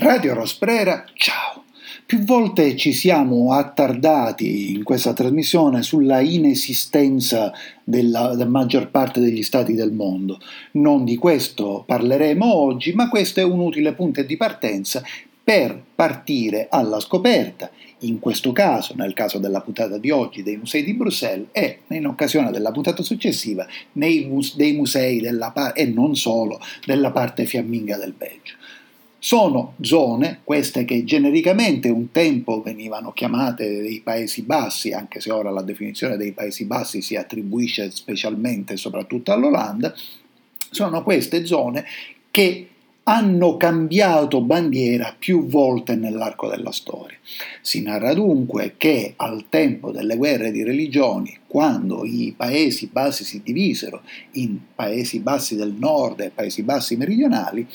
Radio Rosprera, ciao! Più volte ci siamo attardati in questa trasmissione sulla inesistenza della, della, maggior parte degli stati del mondo. Non di questo parleremo oggi, ma questo è un utile punto di partenza per partire alla scoperta, in questo caso, nel caso della puntata di oggi, dei musei di Bruxelles e in occasione della puntata successiva dei musei della, e non solo della parte fiamminga del Belgio. Sono zone, queste che genericamente un tempo venivano chiamate dei Paesi Bassi, anche se ora la definizione dei Paesi Bassi si attribuisce specialmente e soprattutto all'Olanda, sono queste zone che hanno cambiato bandiera più volte nell'arco della storia. Si narra dunque che al tempo delle guerre di religioni, quando i Paesi Bassi si divisero in Paesi Bassi del nord e Paesi Bassi meridionali,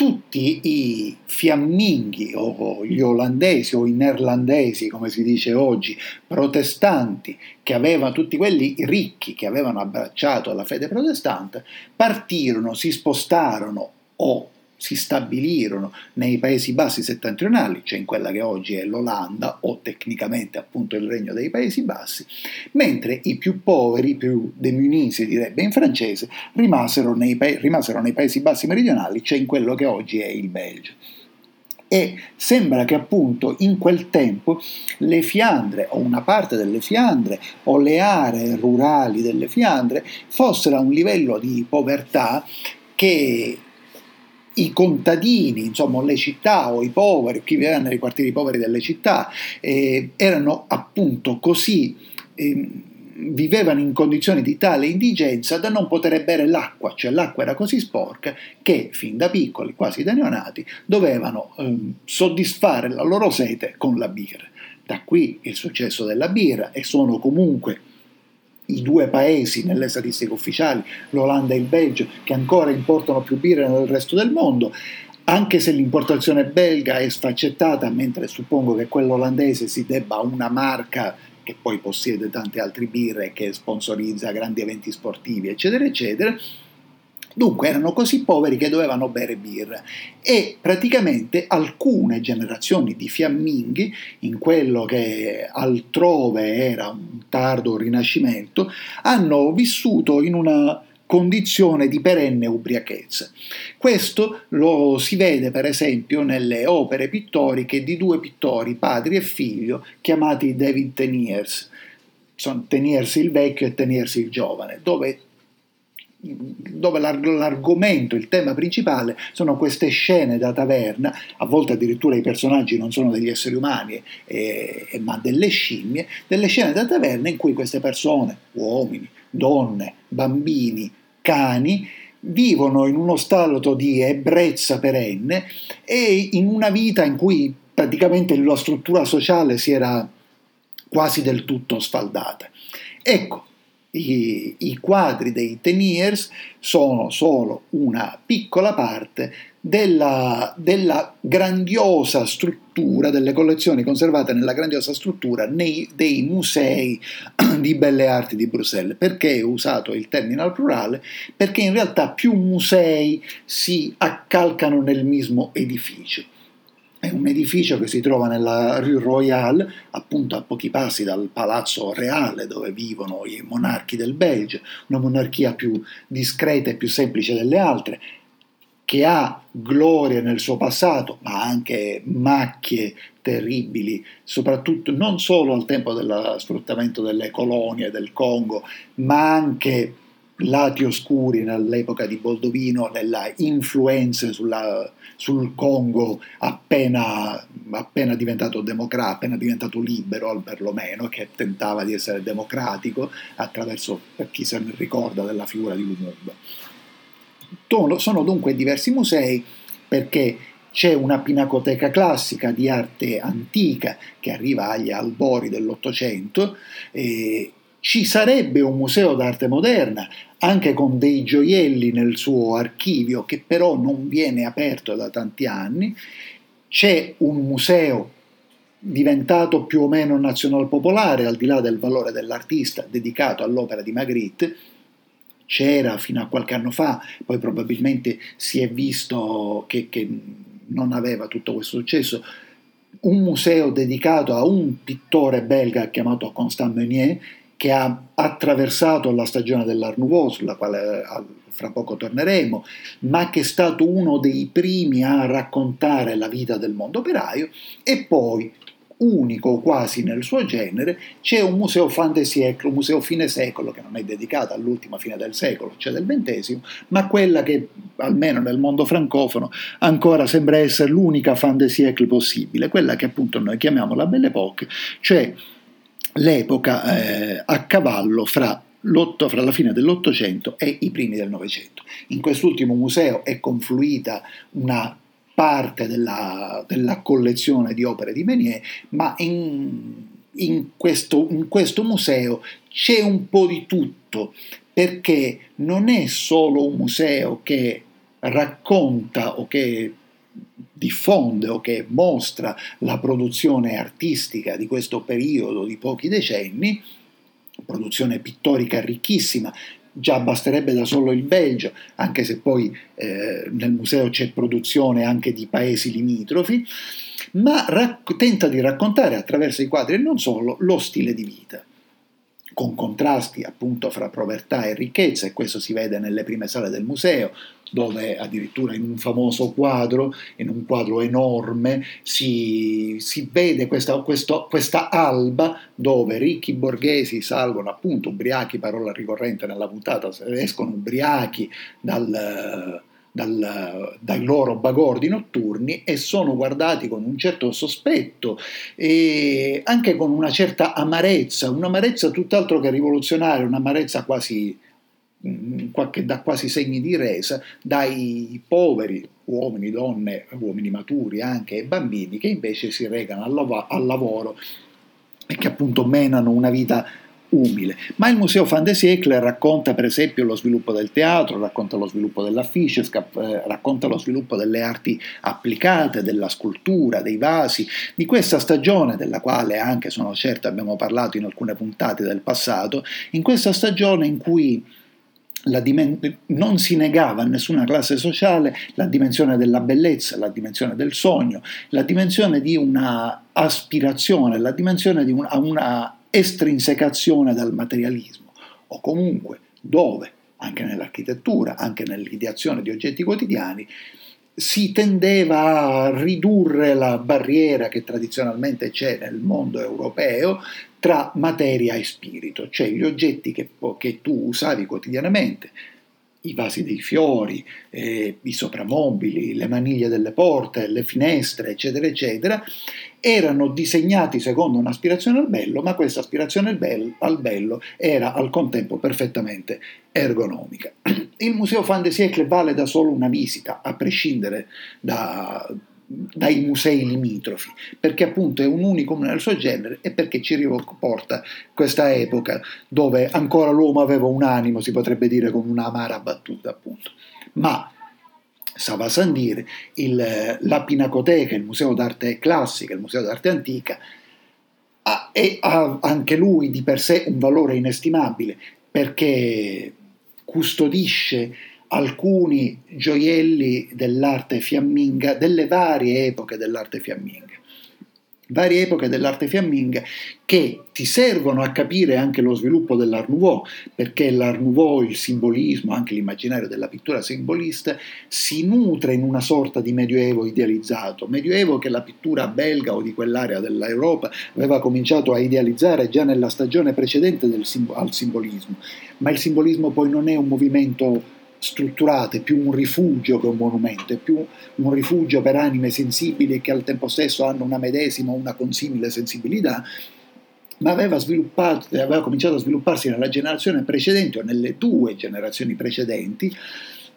tutti i fiamminghi o gli olandesi o i neerlandesi, come si dice oggi, protestanti, che avevano tutti quelli ricchi che avevano abbracciato la fede protestante, partirono, si spostarono o si stabilirono nei Paesi Bassi settentrionali, cioè in quella che oggi è l'Olanda o tecnicamente appunto il Regno dei Paesi Bassi, mentre i più poveri, i più demunis si direbbe in francese, rimasero nei, rimasero nei Paesi Bassi meridionali, cioè in quello che oggi è il Belgio. E sembra che appunto in quel tempo le Fiandre o una parte delle Fiandre o le aree rurali delle Fiandre fossero a un livello di povertà che i contadini, insomma le città o i poveri, chi viveva nei quartieri poveri delle città, eh, erano appunto così, eh, vivevano in condizioni di tale indigenza da non poter bere l'acqua, cioè l'acqua era così sporca che fin da piccoli, quasi da neonati, dovevano eh, soddisfare la loro sete con la birra. Da qui il successo della birra e sono comunque i due paesi nelle statistiche ufficiali, l'Olanda e il Belgio, che ancora importano più birra nel resto del mondo, anche se l'importazione belga è sfaccettata, mentre suppongo che quella olandese si debba a una marca che poi possiede tante altre birre, che sponsorizza grandi eventi sportivi, eccetera, eccetera, Dunque erano così poveri che dovevano bere birra e praticamente alcune generazioni di fiamminghi, in quello che altrove era un tardo rinascimento, hanno vissuto in una condizione di perenne ubriachezza. Questo lo si vede per esempio nelle opere pittoriche di due pittori, padri e figlio, chiamati David Teniers, sono Teniers il vecchio e Teniers il giovane, dove dove l'argomento, il tema principale sono queste scene da taverna, a volte addirittura i personaggi non sono degli esseri umani, eh, ma delle scimmie, delle scene da taverna in cui queste persone, uomini, donne, bambini, cani, vivono in uno stato di ebbrezza perenne e in una vita in cui praticamente la struttura sociale si era quasi del tutto sfaldata. Ecco, i, i quadri dei Teniers sono solo una piccola parte della, della, grandiosa struttura, delle collezioni conservate nella grandiosa struttura nei, dei musei di belle arti di Bruxelles. Perché ho usato il termine al plurale? Perché in realtà più musei si accalcano nel mismo edificio. È un edificio che si trova nella Rue Royale, appunto a pochi passi dal palazzo reale dove vivono i monarchi del Belgio, una monarchia più discreta e più semplice delle altre, che ha gloria nel suo passato, ma anche macchie terribili, soprattutto non solo al tempo dello sfruttamento delle colonie del Congo, ma anche lati oscuri nell'epoca di Boldovino, nella influenza sulla, sul Congo appena, appena diventato democratico, appena diventato libero perlomeno, che tentava di essere democratico attraverso, per chi se ne ricorda, della figura di Lumumba. Sono dunque diversi musei perché c'è una pinacoteca classica di arte antica che arriva agli albori dell'Ottocento, eh, ci sarebbe un museo d'arte moderna, anche con dei gioielli nel suo archivio, che però non viene aperto da tanti anni. C'è un museo diventato più o meno nazional popolare, al di là del valore dell'artista, dedicato all'opera di Magritte. C'era fino a qualche anno fa, poi probabilmente si è visto che, che non aveva tutto questo successo, un museo dedicato a un pittore belga chiamato Constant Meunier che ha attraversato la stagione dell'Art Nouveau, sulla quale fra poco torneremo, ma che è stato uno dei primi a raccontare la vita del mondo operaio, e poi unico quasi nel suo genere, c'è un museo fin de siècle, un museo fine secolo, che non è dedicato all'ultima fine del secolo, cioè del XX, ma quella che, almeno nel mondo francofono, ancora sembra essere l'unica fin de siècle possibile, quella che appunto noi chiamiamo la Belle Époque, cioè l'epoca eh, a cavallo fra fra la fine dell'Ottocento e i primi del Novecento. In quest'ultimo museo è confluita una parte della, della collezione di opere di Menier, ma in, in, questo, in questo museo c'è un po' di tutto, perché non è solo un museo che racconta o che diffonde o che mostra la produzione artistica di questo periodo di pochi decenni, produzione pittorica ricchissima, già basterebbe da solo il Belgio, anche se poi eh, nel museo c'è produzione anche di paesi limitrofi, ma rac- tenta di raccontare attraverso i quadri e non solo lo stile di vita con contrasti appunto fra povertà e ricchezza e questo si vede nelle prime sale del museo dove addirittura in un famoso quadro, in un quadro enorme, si, si vede questa, questo, questa alba dove ricchi borghesi salgono appunto ubriachi, parola ricorrente nella puntata, escono ubriachi dal, dal, dai loro bagordi notturni e sono guardati con un certo sospetto e anche con una certa amarezza, un'amarezza tutt'altro che rivoluzionaria, un'amarezza quasi mm, che dà quasi segni di resa dai poveri uomini, donne, uomini maturi anche e bambini che invece si recano al, lavoro e che appunto menano una vita umile. Ma il Museo Fan de Siècle racconta per esempio lo sviluppo del teatro, racconta lo sviluppo dell'affiche, eh, racconta lo sviluppo delle arti applicate, della scultura, dei vasi, di questa stagione della quale anche sono certo abbiamo parlato in alcune puntate del passato, in questa stagione in cui Dimen- non si negava a nessuna classe sociale la dimensione della bellezza, la dimensione del sogno, la dimensione di una aspirazione, la dimensione di una, una estrinsecazione dal materialismo, o comunque dove, anche nell'architettura, anche nell'ideazione di oggetti quotidiani, si tendeva a ridurre la barriera che tradizionalmente c'è nel mondo europeo tra materia e spirito, cioè gli oggetti che, che tu usavi quotidianamente, i vasi dei fiori, eh, i sopramobili, le maniglie delle porte, le finestre, eccetera, eccetera, erano disegnati secondo un'aspirazione al bello, ma questa aspirazione al bello, era al contempo perfettamente ergonomica. Il Museo Fan de Siècle vale da solo una visita, a prescindere da, dai musei limitrofi, perché appunto è un unicum nel suo genere e perché ci riporta questa epoca dove ancora l'uomo aveva un animo, si potrebbe dire con una amara battuta appunto. Ma Sava Sandire, il, la Pinacoteca, il Museo d'arte classica, il Museo d'arte antica, ha, e ha anche lui di per sé un valore inestimabile perché custodisce alcuni gioielli dell'arte fiamminga, delle varie epoche dell'arte fiamminga. Varie epoche dell'arte fiamminga che ti servono a capire anche lo sviluppo dell'Art Nouveau, perché l'Art Nouveau, il simbolismo, anche l'immaginario della pittura simbolista, si nutre in una sorta di medioevo idealizzato, medioevo che la pittura belga o di quell'area dell'Europa aveva cominciato a idealizzare già nella stagione precedente del, al simbolismo, ma il simbolismo poi non è un movimento strutturate, più un rifugio che un monumento, è più un rifugio per anime sensibili che al tempo stesso hanno una medesima o una consimile sensibilità, ma aveva, aveva cominciato a svilupparsi nella generazione precedente o nelle due generazioni precedenti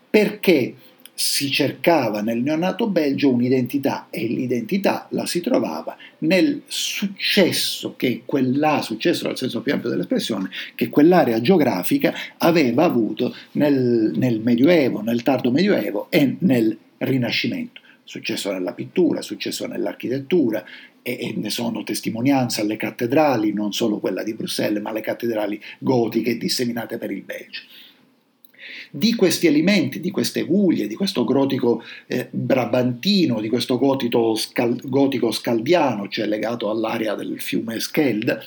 perché si cercava nel neonato Belgio un'identità e l'identità la si trovava nel successo che quella, successo nel senso più ampio dell'espressione, che quell'area geografica aveva avuto nel, nel Medioevo, nel tardo Medioevo e nel Rinascimento. Successo nella pittura, successo nell'architettura, e, ne sono testimonianza le cattedrali, non solo quella di Bruxelles, ma le cattedrali gotiche disseminate per il Belgio. Di questi elementi, di queste guglie, di questo gotico eh, brabantino, di questo gotico, scal- gotico scaldiano, cioè legato all'area del fiume Skeld,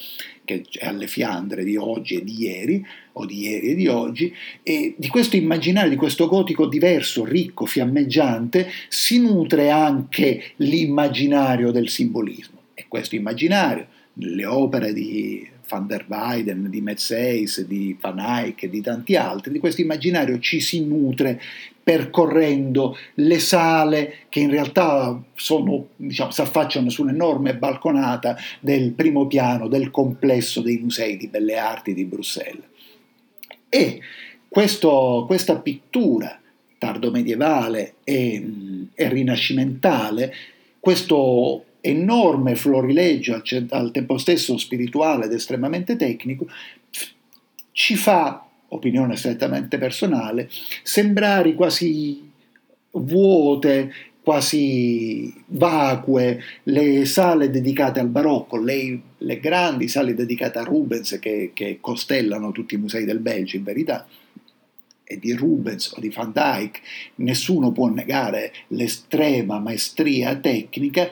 che è alle Fiandre di oggi e di ieri, o di ieri e di oggi, e di questo immaginario, di questo gotico diverso, ricco, fiammeggiante, si nutre anche l'immaginario del simbolismo. E questo immaginario, le opere di van der Weyden, di Metzeis, di Van Eyck e di tanti altri, di questo immaginario ci si nutre percorrendo le sale che in realtà sono, diciamo, si affacciano sull'enorme balconata del primo piano del complesso dei musei di belle arti di Bruxelles. E questo, questa pittura tardomedievale e, e rinascimentale, questo enorme florileggio al, tempo stesso spirituale ed estremamente tecnico, ci fa opinione strettamente personale, sembrare quasi vuote, quasi vacue le sale dedicate al barocco, le, le grandi sale dedicate a Rubens che, che, costellano tutti i musei del Belgio in verità, e di Rubens o di Van Dyck, nessuno può negare l'estrema maestria tecnica,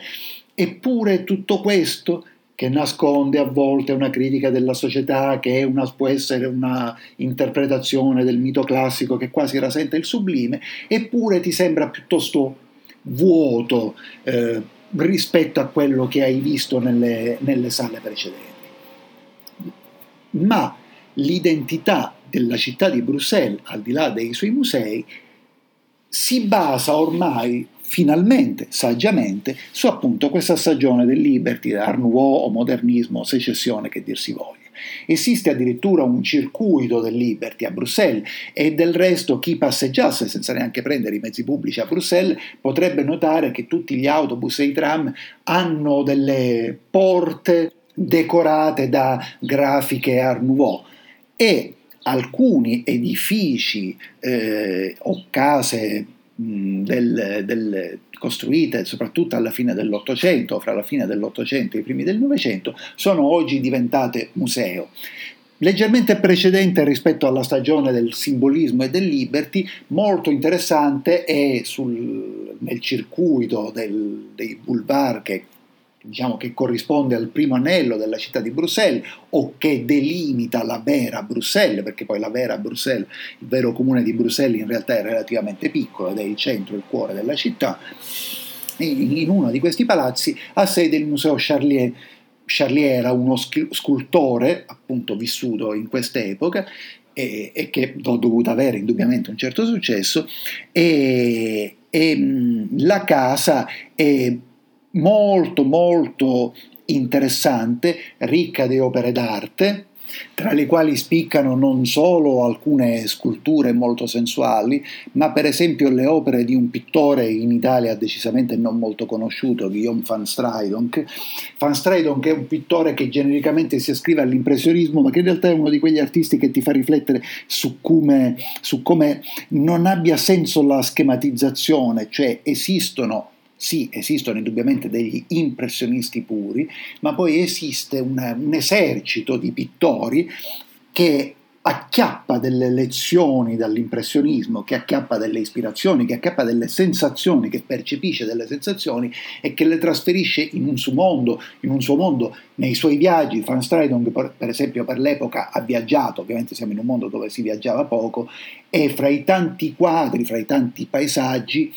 eppure tutto questo che nasconde a volte una critica della società, che una, può essere una interpretazione del mito classico che quasi rasenta il sublime, eppure ti sembra piuttosto vuoto eh, rispetto a quello che hai visto nelle, nelle sale precedenti. Ma l'identità della città di Bruxelles, al di là dei suoi musei, si basa ormai finalmente, saggiamente, su appunto questa stagione del Liberty, Art Nouveau o modernismo, secessione che dir si voglia. Esiste addirittura un circuito del Liberty a Bruxelles e del resto chi passeggiasse senza neanche prendere i mezzi pubblici a Bruxelles potrebbe notare che tutti gli autobus e i tram hanno delle porte decorate da grafiche Art Nouveau e alcuni edifici eh, o case del, del, costruite soprattutto alla fine dell'Ottocento, fra la fine dell'Ottocento e i primi del Novecento, sono oggi diventate museo. Leggermente precedente rispetto alla stagione del simbolismo e del liberty, molto interessante è sul, nel circuito del, dei boulevard che diciamo, che corrisponde al primo anello della città di Bruxelles o che delimita la vera Bruxelles, perché poi la vera Bruxelles, il vero comune di Bruxelles in realtà è relativamente piccolo ed è il centro, il cuore della città. In uno di questi palazzi ha sede il museo Charlier. Charlier era uno scultore, appunto vissuto in quest'epoca, e, e che ho dovuto avere indubbiamente un certo successo, e, e la casa è molto molto interessante, ricca di opere d'arte, tra le quali spiccano non solo alcune sculture molto sensuali, ma per esempio le opere di un pittore in Italia decisamente non molto conosciuto, Guillaume van Strydonk. Van Strydonk è un pittore che genericamente si ascrive all'impressionismo, ma che in realtà è uno di quegli artisti che ti fa riflettere su come, su come non abbia senso la schematizzazione, cioè esistono sì, esistono indubbiamente degli impressionisti puri, ma poi esiste un, un esercito di pittori che acchiappa delle lezioni dall'impressionismo, che acchiappa delle ispirazioni, che acchiappa delle sensazioni, che percepisce delle sensazioni e che le trasferisce in un suo mondo, in un suo mondo nei suoi viaggi. Van Strydon, per esempio, per l'epoca ha viaggiato, ovviamente siamo in un mondo dove si viaggiava poco, e fra i tanti quadri, fra i tanti paesaggi,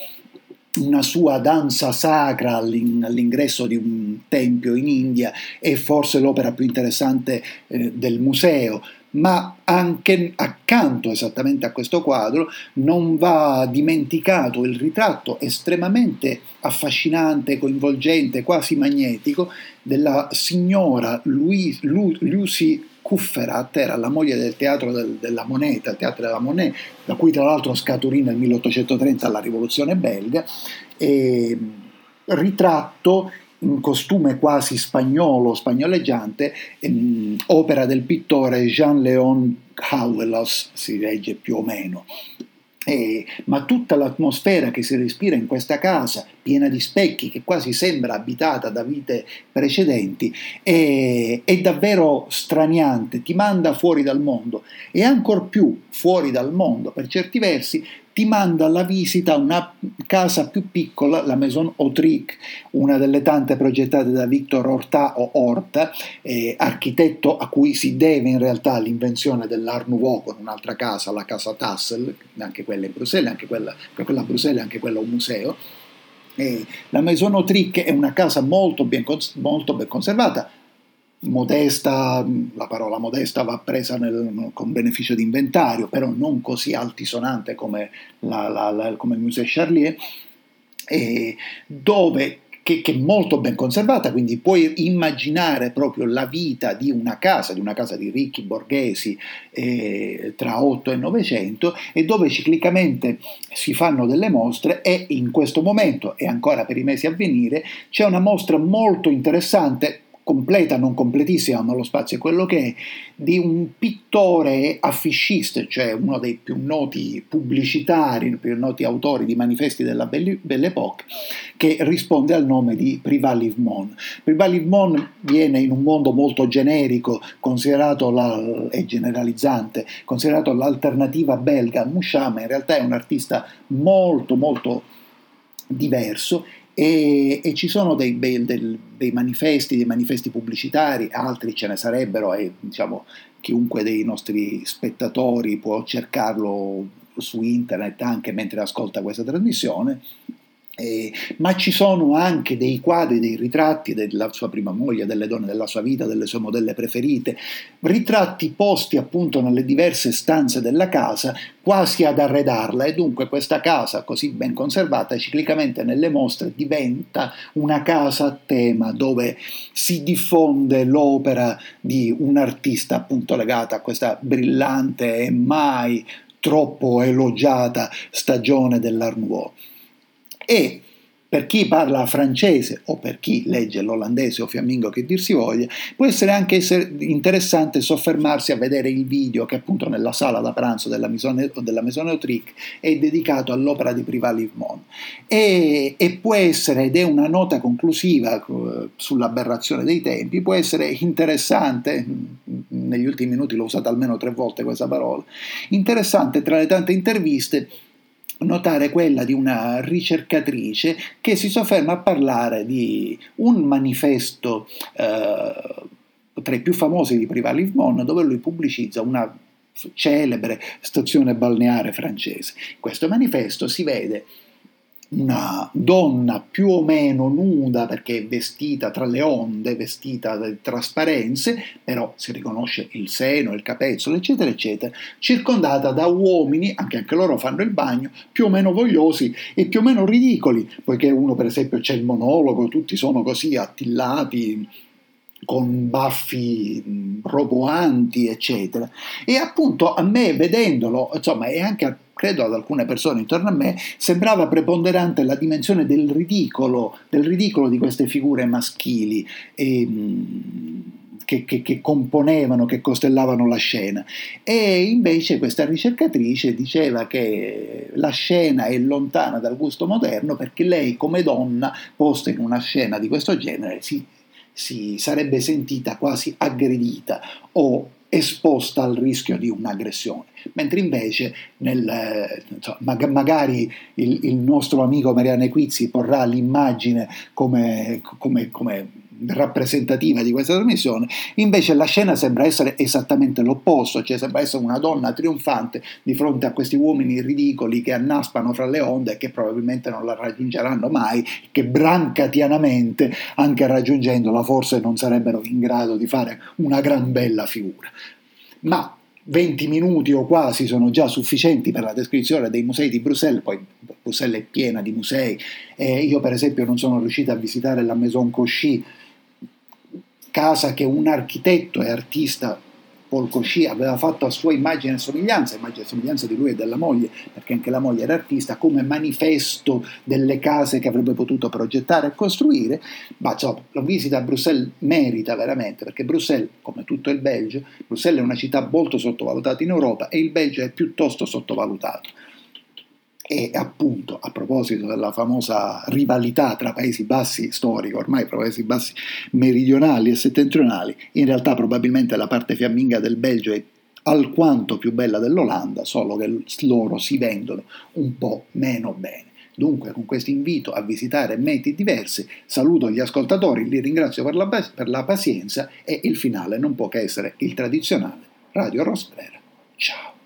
una sua danza sacra all'ingresso di un tempio in India è forse l'opera più interessante eh, del museo, ma anche accanto esattamente a questo quadro non va dimenticato il ritratto estremamente affascinante, coinvolgente, quasi magnetico della signora Lucy Kufferat era la moglie del teatro del, della moneta, il teatro della moneta, da cui tra l'altro scaturì nel 1830 la rivoluzione belga, e ritratto in costume quasi spagnolo, spagnoleggiante, opera del pittore Jean-Léon Hauelos, si legge più o meno. Eh, ma tutta l'atmosfera che si respira in questa casa, piena di specchi, che quasi sembra abitata da vite precedenti, è, è davvero straniante, ti manda fuori dal mondo. E ancor più fuori dal mondo, per certi versi, ti manda alla visita una casa più piccola, la Maison Autric, una delle tante progettate da Victor Horta o Horta, eh, architetto a cui si deve in realtà l'invenzione dell'Art Nouveau con un'altra casa, la casa Tassel, anche quella in Bruxelles, anche quella, quella a Bruxelles, anche quella un museo. Eh, la Maison Autric è una casa molto ben, molto ben conservata, modesta, la parola modesta va presa nel, con beneficio di inventario, però non così altisonante come, la, la, la, come il Musée Charlier, dove che, che, è molto ben conservata, quindi puoi immaginare proprio la vita di una casa, di una casa di ricchi borghesi eh, tra 8 e 900 e dove ciclicamente si fanno delle mostre e in questo momento e ancora per i mesi a venire c'è una mostra molto interessante completa, non completissima, ma lo spazio è quello che è, di un pittore affischista, cioè uno dei più noti pubblicitari, più noti autori di manifesti della Belle, Époque, che risponde al nome di Privat Livmon. Privat Livmon viene in un mondo molto generico, considerato la, è generalizzante, considerato l'alternativa belga a Mouchard, ma in realtà è un artista molto molto diverso e, e, ci sono dei, dei, dei, manifesti, dei manifesti pubblicitari, altri ce ne sarebbero e diciamo, chiunque dei nostri spettatori può cercarlo su internet anche mentre ascolta questa trasmissione eh, ma ci sono anche dei quadri, dei ritratti della sua prima moglie, delle donne della sua vita, delle sue modelle preferite, ritratti posti appunto nelle diverse stanze della casa, quasi ad arredarla e dunque questa casa così ben conservata ciclicamente nelle mostre diventa una casa a tema dove si diffonde l'opera di un artista appunto legata a questa brillante e mai troppo elogiata stagione dell'Art Nouveau. E per chi parla francese o per chi legge l'olandese o fiammingo che dir si voglia, può essere anche interessante soffermarsi a vedere il video che appunto nella sala da pranzo della Maison, della Maison Autric è dedicato all'opera di Privat Livmont e, e può essere, ed è una nota conclusiva sull'aberrazione dei tempi, può essere interessante, negli ultimi minuti l'ho usata almeno tre volte questa parola, interessante tra le tante interviste notare quella di una ricercatrice che si sofferma a parlare di un manifesto eh, tra i più famosi di Privat Livmon dove lui pubblicizza una celebre stazione balneare francese. In questo manifesto si vede una donna più o meno nuda perché è vestita tra le onde, vestita di trasparenze, però si riconosce il seno, il capezzolo, eccetera, eccetera, circondata da uomini, anche, anche loro fanno il bagno, più o meno vogliosi e più o meno ridicoli, poiché uno per esempio c'è il monologo, tutti sono così attillati, con baffi roboanti, eccetera. E appunto a me vedendolo, insomma, e anche credo ad alcune persone intorno a me, sembrava preponderante la dimensione del ridicolo, del ridicolo di queste figure maschili. E, che, che, che, componevano, che costellavano la scena. E invece questa ricercatrice diceva che la scena è lontana dal gusto moderno perché lei come donna, posta in una scena di questo genere, si si sarebbe sentita quasi aggredita o esposta al rischio di un'aggressione, mentre invece nel, insomma, magari il, il, nostro amico Mariano Quizzi porrà l'immagine come, come, come rappresentativa di questa trasmissione, invece la scena sembra essere esattamente l'opposto, cioè sembra essere una donna trionfante di fronte a questi uomini ridicoli che annaspano fra le onde e che probabilmente non la raggiungeranno mai, che brancatianamente, anche raggiungendola, forse non sarebbero in grado di fare una gran bella figura. Ma 20 minuti o quasi sono già sufficienti per la descrizione dei musei di Bruxelles, poi Bruxelles è piena di musei, eh, io per esempio non sono riuscito a visitare la Maison Cauchy, casa che un architetto e artista Paul Cauchy aveva fatto a sua immagine e somiglianza, immagine e somiglianza di lui e della moglie, perché anche la moglie era artista, come manifesto delle case che avrebbe potuto progettare e costruire, ma insomma, la visita a Bruxelles merita veramente, perché Bruxelles, come tutto il Belgio, Bruxelles è una città molto sottovalutata in Europa e il Belgio è piuttosto sottovalutato. E appunto, a proposito della famosa rivalità tra Paesi Bassi storico, ormai tra Paesi Bassi meridionali e settentrionali, in realtà probabilmente la parte fiamminga del Belgio è alquanto più bella dell'Olanda, solo che loro si vendono un po' meno bene. Dunque, con questo invito a visitare meti diversi, saluto gli ascoltatori, li ringrazio per la, per la pazienza e il finale non può che essere il tradizionale Radio Rosbrera. Ciao!